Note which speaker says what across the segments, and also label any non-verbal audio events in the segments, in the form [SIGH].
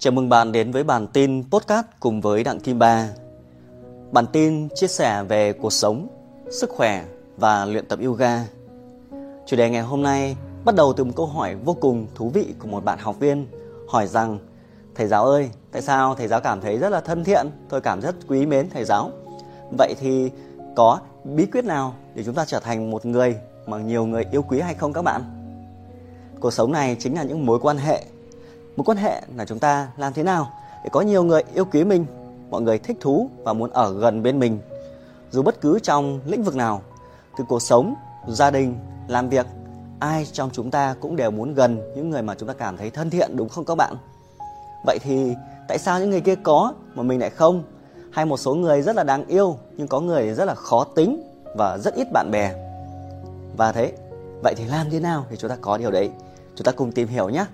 Speaker 1: Chào mừng bạn đến với bản tin podcast cùng với Đặng Kim Ba. Bản tin chia sẻ về cuộc sống, sức khỏe và luyện tập yoga. Chủ đề ngày hôm nay bắt đầu từ một câu hỏi vô cùng thú vị của một bạn học viên hỏi rằng Thầy giáo ơi, tại sao thầy giáo cảm thấy rất là thân thiện, tôi cảm rất quý mến thầy giáo. Vậy thì có bí quyết nào để chúng ta trở thành một người mà nhiều người yêu quý hay không các bạn? Cuộc sống này chính là những mối quan hệ mối quan hệ là chúng ta làm thế nào để có nhiều người yêu quý mình, mọi người thích thú và muốn ở gần bên mình? Dù bất cứ trong lĩnh vực nào, từ cuộc sống, gia đình, làm việc, ai trong chúng ta cũng đều muốn gần những người mà chúng ta cảm thấy thân thiện, đúng không các bạn? Vậy thì tại sao những người kia có mà mình lại không? Hay một số người rất là đáng yêu, nhưng có người rất là khó tính và rất ít bạn bè? Và thế, vậy thì làm thế nào để chúng ta có điều đấy? Chúng ta cùng tìm hiểu nhé!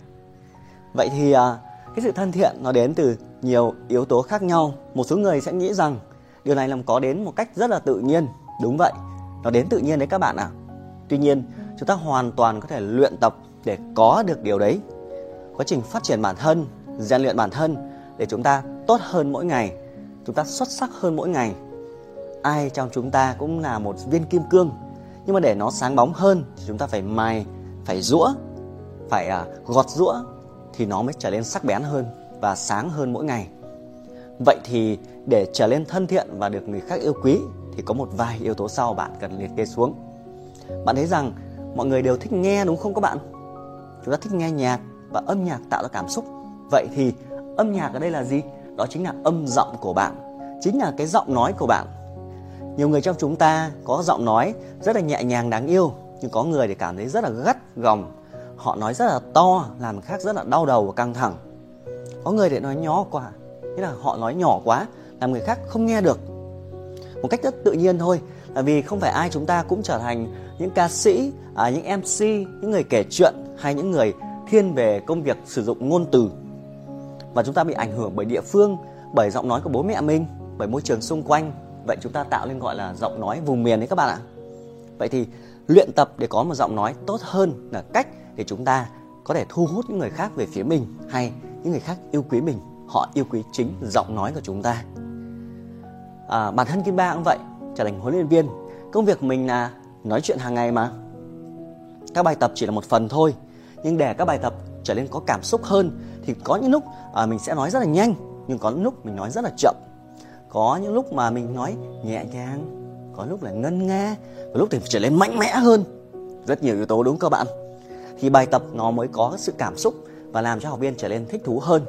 Speaker 1: Vậy thì à, cái sự thân thiện nó đến từ nhiều yếu tố khác nhau. Một số người sẽ nghĩ rằng điều này làm có đến một cách rất là tự nhiên. Đúng vậy, nó đến tự nhiên đấy các bạn ạ. À. Tuy nhiên, chúng ta hoàn toàn có thể luyện tập để có được điều đấy. Quá trình phát triển bản thân, rèn luyện bản thân để chúng ta tốt hơn mỗi ngày, chúng ta xuất sắc hơn mỗi ngày. Ai trong chúng ta cũng là một viên kim cương, nhưng mà để nó sáng bóng hơn thì chúng ta phải mài, phải rũa, phải à, gọt rũa thì nó mới trở nên sắc bén hơn và sáng hơn mỗi ngày. Vậy thì để trở nên thân thiện và được người khác yêu quý thì có một vài yếu tố sau bạn cần liệt kê xuống. Bạn thấy rằng mọi người đều thích nghe đúng không các bạn? Chúng ta thích nghe nhạc và âm nhạc tạo ra cảm xúc. Vậy thì âm nhạc ở đây là gì? Đó chính là âm giọng của bạn, chính là cái giọng nói của bạn. Nhiều người trong chúng ta có giọng nói rất là nhẹ nhàng đáng yêu, nhưng có người thì cảm thấy rất là gắt gỏng họ nói rất là to làm khác rất là đau đầu và căng thẳng. Có người để nói nhỏ quá nghĩa là họ nói nhỏ quá làm người khác không nghe được. Một cách rất tự nhiên thôi là vì không phải ai chúng ta cũng trở thành những ca sĩ à, những mc những người kể chuyện hay những người thiên về công việc sử dụng ngôn từ. Mà chúng ta bị ảnh hưởng bởi địa phương bởi giọng nói của bố mẹ mình bởi môi trường xung quanh. Vậy chúng ta tạo nên gọi là giọng nói vùng miền đấy các bạn ạ. Vậy thì luyện tập để có một giọng nói tốt hơn là cách để chúng ta có thể thu hút những người khác về phía mình hay những người khác yêu quý mình. Họ yêu quý chính giọng nói của chúng ta. À, bản thân kim ba cũng vậy trở thành huấn luyện viên. Công việc mình là nói chuyện hàng ngày mà. Các bài tập chỉ là một phần thôi nhưng để các bài tập trở nên có cảm xúc hơn thì có những lúc à, mình sẽ nói rất là nhanh nhưng có những lúc mình nói rất là chậm. Có những lúc mà mình nói nhẹ nhàng có lúc là ngân nga có lúc thì trở nên mạnh mẽ hơn. Rất nhiều yếu tố đúng không các bạn? Thì bài tập nó mới có sự cảm xúc và làm cho học viên trở nên thích thú hơn.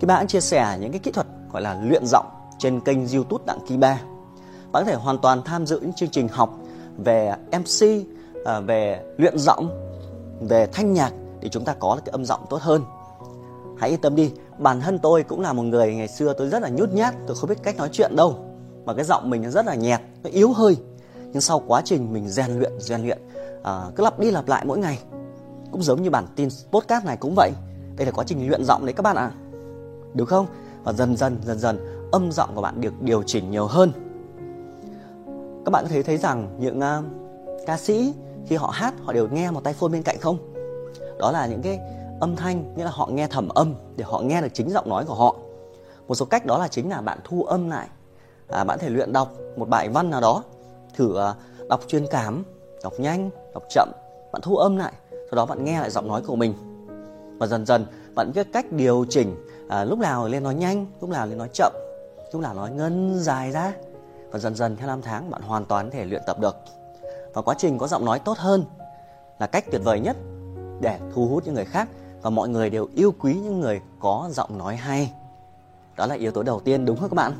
Speaker 1: Kỳ Ba cũng chia sẻ những cái kỹ thuật gọi là luyện giọng trên kênh YouTube Đặng Kỳ Ba. Bạn có thể hoàn toàn tham dự những chương trình học về MC, à, về luyện giọng, về thanh nhạc để chúng ta có cái âm giọng tốt hơn. Hãy yên tâm đi, bản thân tôi cũng là một người ngày xưa tôi rất là nhút nhát, tôi không biết cách nói chuyện đâu. Mà cái giọng mình nó rất là nhẹt, nó yếu hơi. Nhưng sau quá trình mình rèn luyện, rèn luyện, à, cứ lặp đi lặp lại mỗi ngày cũng giống như bản tin podcast này cũng vậy. Đây là quá trình luyện giọng đấy các bạn ạ. À. được không? Và dần dần dần dần âm giọng của bạn được điều chỉnh nhiều hơn. Các bạn có thể thấy rằng những uh, ca sĩ khi họ hát họ đều nghe một tay phone bên cạnh không? Đó là những cái âm thanh nghĩa là họ nghe thẩm âm để họ nghe được chính giọng nói của họ. Một số cách đó là chính là bạn thu âm lại. À, bạn thể luyện đọc một bài văn nào đó thử uh, đọc chuyên cảm đọc nhanh đọc chậm bạn thu âm lại sau đó bạn nghe lại giọng nói của mình. Và dần dần bạn biết cách điều chỉnh à, lúc nào lên nói nhanh lúc nào lên nói chậm lúc nào nói ngân dài ra. Và dần dần theo năm tháng bạn hoàn toàn thể luyện tập được. Và quá trình có giọng nói tốt hơn là cách tuyệt vời nhất để thu hút những người khác. Và mọi người đều yêu quý những người có giọng nói hay. Đó là yếu tố đầu tiên đúng không các bạn?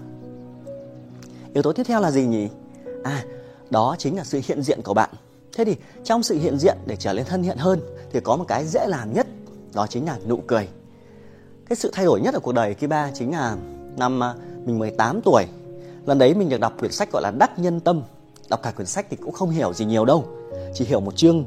Speaker 1: Yếu tố tiếp theo là gì nhỉ? À đó chính là sự hiện diện của bạn. Thế thì trong sự hiện diện để trở nên thân thiện hơn thì có một cái dễ làm nhất, đó chính là nụ cười. Cái sự thay đổi nhất ở cuộc đời Kiba chính là năm à, mình 18 tuổi. Lần đấy mình được đọc quyển sách gọi là Đắc Nhân Tâm. Đọc cả quyển sách thì cũng không hiểu gì nhiều đâu. Chỉ hiểu một chương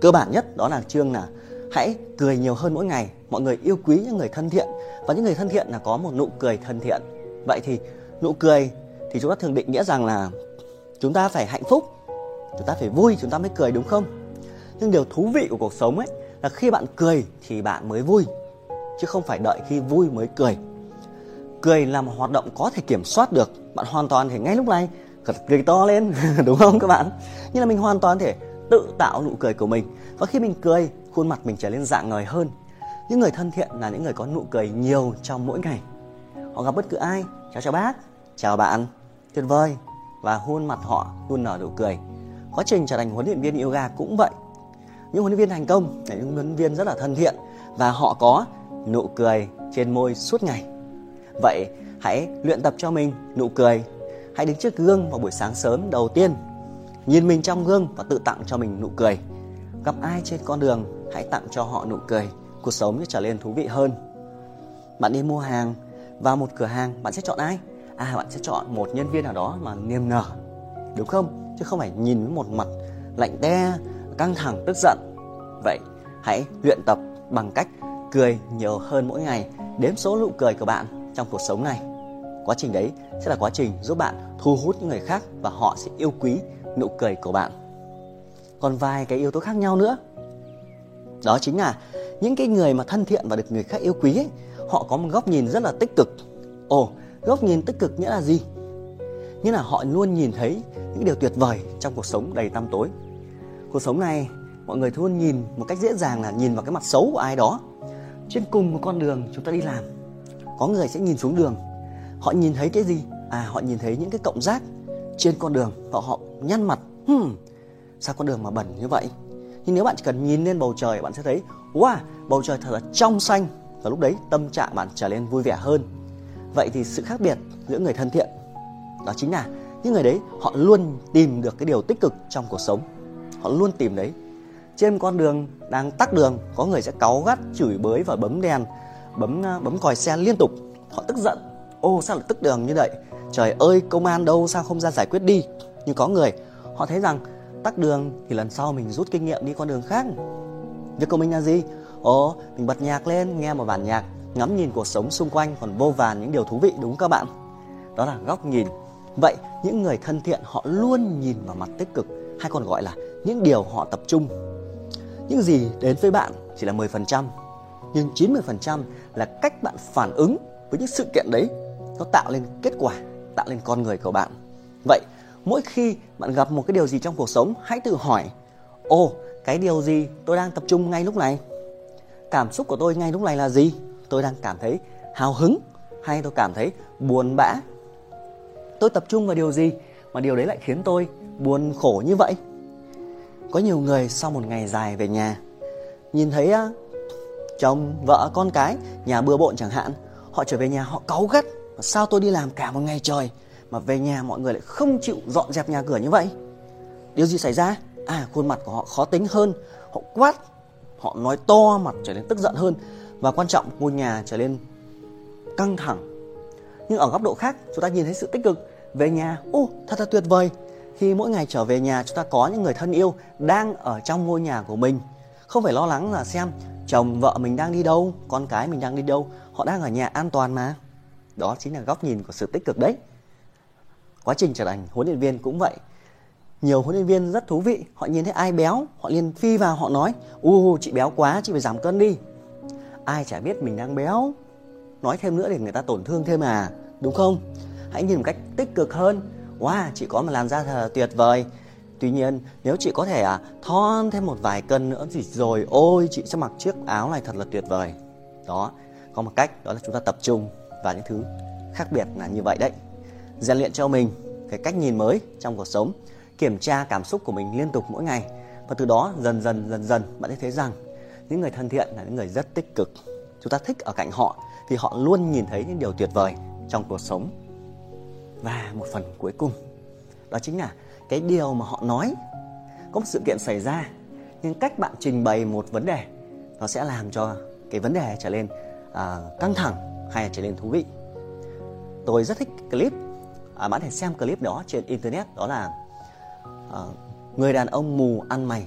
Speaker 1: cơ bản nhất đó là chương là hãy cười nhiều hơn mỗi ngày. Mọi người yêu quý những người thân thiện và những người thân thiện là có một nụ cười thân thiện. Vậy thì nụ cười thì chúng ta thường định nghĩa rằng là chúng ta phải hạnh phúc chúng ta phải vui, chúng ta mới cười, đúng không? Nhưng điều thú vị của cuộc sống ấy là khi bạn cười thì bạn mới vui, chứ không phải đợi khi vui mới cười. Cười là một hoạt động có thể kiểm soát được, bạn hoàn toàn thể ngay lúc này cười to lên, [LAUGHS] đúng không các bạn? Như là mình hoàn toàn thể tự tạo nụ cười của mình, và khi mình cười, khuôn mặt mình trở nên dạng ngời hơn. Những người thân thiện là những người có nụ cười nhiều trong mỗi ngày. Họ gặp bất cứ ai. Chào chào bác. Chào bạn. Tuyệt vời. Và khuôn mặt họ luôn nở nụ cười quá trình trở thành huấn luyện viên yoga cũng vậy. Những huấn luyện viên thành công là những huấn luyện viên rất là thân thiện và họ có nụ cười trên môi suốt ngày. Vậy hãy luyện tập cho mình nụ cười. Hãy đứng trước gương vào buổi sáng sớm đầu tiên. Nhìn mình trong gương và tự tặng cho mình nụ cười. Gặp ai trên con đường, hãy tặng cho họ nụ cười. Cuộc sống sẽ trở nên thú vị hơn. Bạn đi mua hàng, vào một cửa hàng, bạn sẽ chọn ai? À bạn sẽ chọn một nhân viên nào đó mà niềm nở đúng không? Chứ không phải nhìn với một mặt lạnh te căng thẳng tức giận. Vậy hãy luyện tập bằng cách cười nhiều hơn mỗi ngày đếm số nụ cười của bạn trong cuộc sống này. Quá trình đấy sẽ là quá trình giúp bạn thu hút những người khác và họ sẽ yêu quý nụ cười của bạn. Còn vài cái yếu tố khác nhau nữa. Đó chính là những cái người mà thân thiện và được người khác yêu quý ấy, họ có một góc nhìn rất là tích cực. Ồ góc nhìn tích cực nghĩa là gì? Nghĩa là họ luôn nhìn thấy những điều tuyệt vời trong cuộc sống đầy tăm tối. Cuộc sống này mọi người luôn nhìn một cách dễ dàng là nhìn vào cái mặt xấu của ai đó. Trên cùng một con đường chúng ta đi làm có người sẽ nhìn xuống đường. Họ nhìn thấy cái gì? À họ nhìn thấy những cái cộng rác trên con đường và họ nhăn mặt hmm, sao con đường mà bẩn như vậy? Nhưng nếu bạn chỉ cần nhìn lên bầu trời bạn sẽ thấy wow bầu trời thật là trong xanh. Và lúc đấy tâm trạng bạn trở nên vui vẻ hơn. Vậy thì sự khác biệt giữa người thân thiện đó chính là những người đấy, họ luôn tìm được cái điều tích cực trong cuộc sống. Họ luôn tìm đấy. Trên con đường đang tắc đường, có người sẽ cáu gắt, chửi bới và bấm đèn, bấm ờ, bấm còi xe liên tục. Họ tức giận. Ô, sao lại tức đường như vậy? Trời ơi, công an đâu, sao không ra giải quyết đi? Nhưng có người, họ thấy rằng tắc đường thì lần sau mình rút kinh nghiệm đi con đường khác. Việc của mình là gì? Ồ, mình bật nhạc lên, nghe một bản nhạc, ngắm nhìn cuộc sống xung quanh còn vô vàn những điều thú vị, đúng không các bạn? Đó là góc nhìn vậy những người thân thiện họ luôn nhìn vào mặt tích cực, hay còn gọi là những điều họ tập trung. Những gì đến với bạn chỉ là 10% nhưng 90% là cách bạn phản ứng với những sự kiện đấy. Nó tạo lên kết quả, tạo lên con người của bạn. Vậy mỗi khi bạn gặp một cái điều gì trong cuộc sống, hãy tự hỏi, ồ, cái điều gì tôi đang tập trung ngay lúc này? Cảm xúc của tôi ngay lúc này là gì? Tôi đang cảm thấy hào hứng, hay tôi cảm thấy buồn bã? Tôi tập trung vào điều gì mà điều đấy lại khiến tôi buồn khổ như vậy? Có nhiều người sau một ngày dài về nhà, nhìn thấy chồng, vợ, con cái, nhà bừa bộn chẳng hạn, họ trở về nhà họ cáu gắt sao tôi đi làm cả một ngày trời mà về nhà mọi người lại không chịu dọn dẹp nhà cửa như vậy? Điều gì xảy ra? À khuôn mặt của họ khó tính hơn, họ quát, họ nói to mặt trở nên tức giận hơn và quan trọng, ngôi nhà trở nên căng thẳng nhưng ở góc độ khác, chúng ta nhìn thấy sự tích cực. Về nhà, ô, thật là tuyệt vời. Khi mỗi ngày trở về nhà, chúng ta có những người thân yêu đang ở trong ngôi nhà của mình. Không phải lo lắng là xem chồng, vợ mình đang đi đâu, con cái mình đang đi đâu. Họ đang ở nhà an toàn mà. Đó chính là góc nhìn của sự tích cực đấy. Quá trình trở thành huấn luyện viên cũng vậy. Nhiều huấn luyện viên rất thú vị. Họ nhìn thấy ai béo, họ liền phi vào, họ nói u chị béo quá, chị phải giảm cân đi. Ai chả biết mình đang béo nói thêm nữa để người ta tổn thương thêm à đúng không? Hãy nhìn một cách tích cực hơn. Wow chị có một làn da thật là tuyệt vời. Tuy nhiên nếu chị có thể à, thon thêm một vài cân nữa thì rồi ôi chị sẽ mặc chiếc áo này thật là tuyệt vời. Đó có một cách đó là chúng ta tập trung vào những thứ khác biệt là như vậy đấy. Rèn luyện cho mình cái cách nhìn mới trong cuộc sống kiểm tra cảm xúc của mình liên tục mỗi ngày. Và từ đó dần dần dần dần bạn sẽ thấy rằng những người thân thiện là những người rất tích cực. Chúng ta thích ở cạnh họ thì họ luôn nhìn thấy những điều tuyệt vời trong cuộc sống. Và một phần cuối cùng đó chính là cái điều mà họ nói. Có một sự kiện xảy ra nhưng cách bạn trình bày một vấn đề nó sẽ làm cho cái vấn đề trở nên uh, à, căng thẳng hay là trở nên thú vị. Tôi rất thích clip. À, bạn thể xem clip đó trên internet đó là uh, người đàn ông mù ăn mày.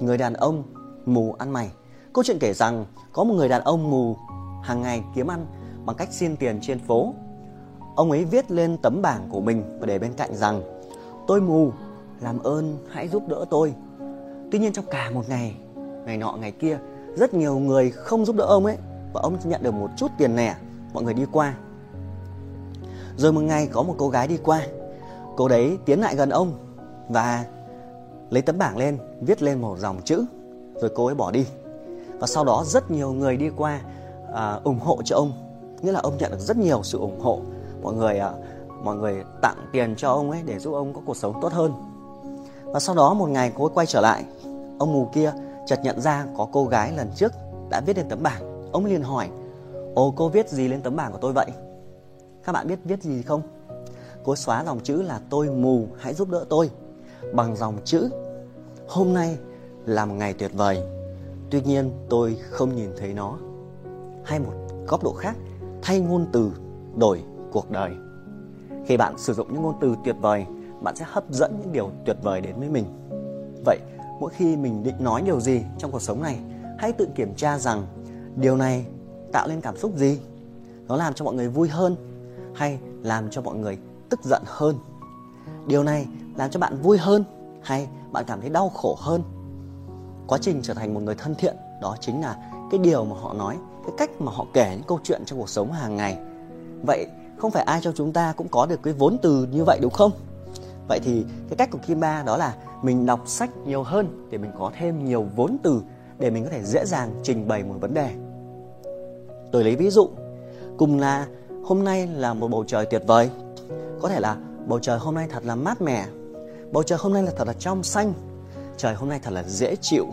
Speaker 1: Người đàn ông mù ăn mày. Câu chuyện kể rằng có một người đàn ông mù hàng ngày kiếm ăn bằng cách xin tiền trên phố. Ông ấy viết lên tấm bảng của mình và để bên cạnh rằng, tôi mù, làm ơn hãy giúp đỡ tôi. Tuy nhiên trong cả một ngày ngày nọ, ngày kia, rất nhiều người không giúp đỡ ông ấy và ông nhận được một chút tiền lẻ mọi người đi qua. Rồi một ngày có một cô gái đi qua, cô đấy tiến lại gần ông và lấy tấm bảng lên, viết lên một dòng chữ, rồi cô ấy bỏ đi. Và sau đó rất nhiều người đi qua à, ủng hộ cho ông. Nghĩa là ông nhận được rất nhiều sự ủng hộ. Mọi người à, mọi người tặng tiền cho ông ấy để giúp ông có cuộc sống tốt hơn. Và sau đó một ngày cô ấy quay trở lại ông mù kia chợt nhận ra có cô gái lần trước đã viết lên tấm bảng. Ông liền hỏi ồ cô viết gì lên tấm bảng của tôi vậy? Các bạn biết viết gì không? Cô ấy xóa dòng chữ là tôi mù hãy giúp đỡ tôi. Bằng dòng chữ hôm nay là một ngày tuyệt vời. Tuy nhiên tôi không nhìn thấy nó hay một góc độ khác, thay ngôn từ đổi cuộc đời. Khi bạn sử dụng những ngôn từ tuyệt vời, bạn sẽ hấp dẫn những điều tuyệt vời đến với mình. Vậy, mỗi khi mình định nói điều gì trong cuộc sống này, hãy tự kiểm tra rằng điều này tạo lên cảm xúc gì? Nó làm cho mọi người vui hơn hay làm cho mọi người tức giận hơn? Điều này làm cho bạn vui hơn hay bạn cảm thấy đau khổ hơn? Quá trình trở thành một người thân thiện, đó chính là cái điều mà họ nói, cái cách mà họ kể những câu chuyện trong cuộc sống hàng ngày. Vậy không phải ai trong chúng ta cũng có được cái vốn từ như vậy đúng không? Vậy thì cái cách của kim ba đó là mình đọc sách nhiều hơn để mình có thêm nhiều vốn từ để mình có thể dễ dàng trình bày một vấn đề. Tôi lấy ví dụ, cùng là hôm nay là một bầu trời tuyệt vời. Có thể là bầu trời hôm nay thật là mát mẻ, bầu trời hôm nay là thật là trong xanh, trời hôm nay thật là dễ chịu,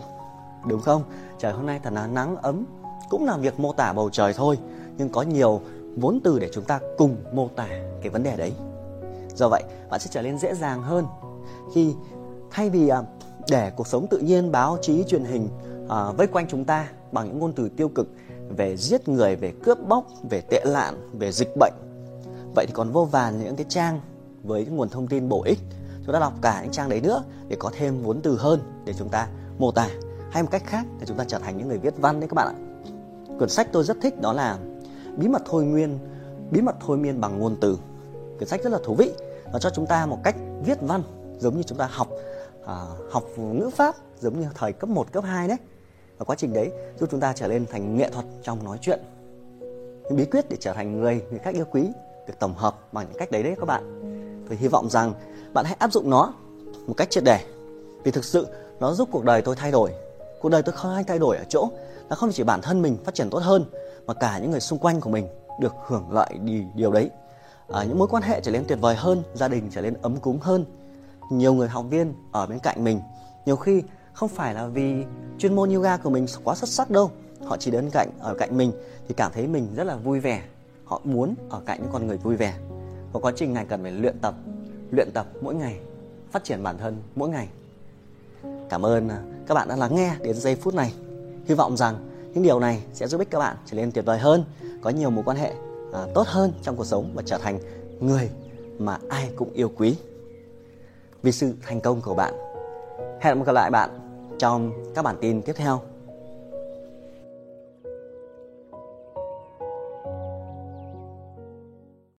Speaker 1: đúng không? Trời hôm nay thật là nắng ấm. Cũng là việc mô tả bầu trời thôi nhưng có nhiều vốn từ để chúng ta cùng mô tả cái vấn đề đấy. Do vậy bạn sẽ trở nên dễ dàng hơn khi thay vì à, để cuộc sống tự nhiên báo chí truyền hình à, vây quanh chúng ta bằng những ngôn từ tiêu cực về giết người về cướp bóc về tệ nạn về dịch bệnh vậy thì còn vô vàn những cái trang với nguồn thông tin bổ ích. Chúng ta đọc cả những trang đấy nữa để có thêm vốn từ hơn để chúng ta mô tả hay một cách khác để chúng ta trở thành những người viết văn đấy các bạn ạ. Quyển sách tôi rất thích đó là bí mật thôi nguyên bí mật thôi miên bằng ngôn từ. Quyển sách rất là thú vị nó cho chúng ta một cách viết văn giống như chúng ta học uh, học ngữ pháp giống như thời cấp 1, cấp 2 đấy. Và quá trình đấy giúp chúng ta trở lên thành nghệ thuật trong nói chuyện. Những bí quyết để trở thành người người khác yêu quý được tổng hợp bằng những cách đấy đấy các bạn. Tôi hy vọng rằng bạn hãy áp dụng nó một cách triệt để vì thực sự nó giúp cuộc đời tôi thay đổi cuộc đời tôi không hay thay đổi ở chỗ là không chỉ bản thân mình phát triển tốt hơn mà cả những người xung quanh của mình được hưởng lợi đi điều đấy. À, những mối quan hệ trở nên tuyệt vời hơn gia đình trở nên ấm cúng hơn. Nhiều người học viên ở bên cạnh mình nhiều khi không phải là vì chuyên môn yoga của mình quá xuất sắc đâu. Họ chỉ đến cạnh ở cạnh mình thì cảm thấy mình rất là vui vẻ. Họ muốn ở cạnh những con người vui vẻ. Và quá trình này cần phải luyện tập luyện tập mỗi ngày phát triển bản thân mỗi ngày cảm ơn à, các bạn đã lắng nghe đến giây phút này. Hy vọng rằng những điều này sẽ giúp ích các bạn trở nên tuyệt vời hơn có nhiều mối quan hệ à, tốt hơn trong cuộc sống và trở thành người mà ai cũng yêu quý. Vì sự thành công của bạn. Hẹn gặp lại bạn trong các bản tin tiếp theo.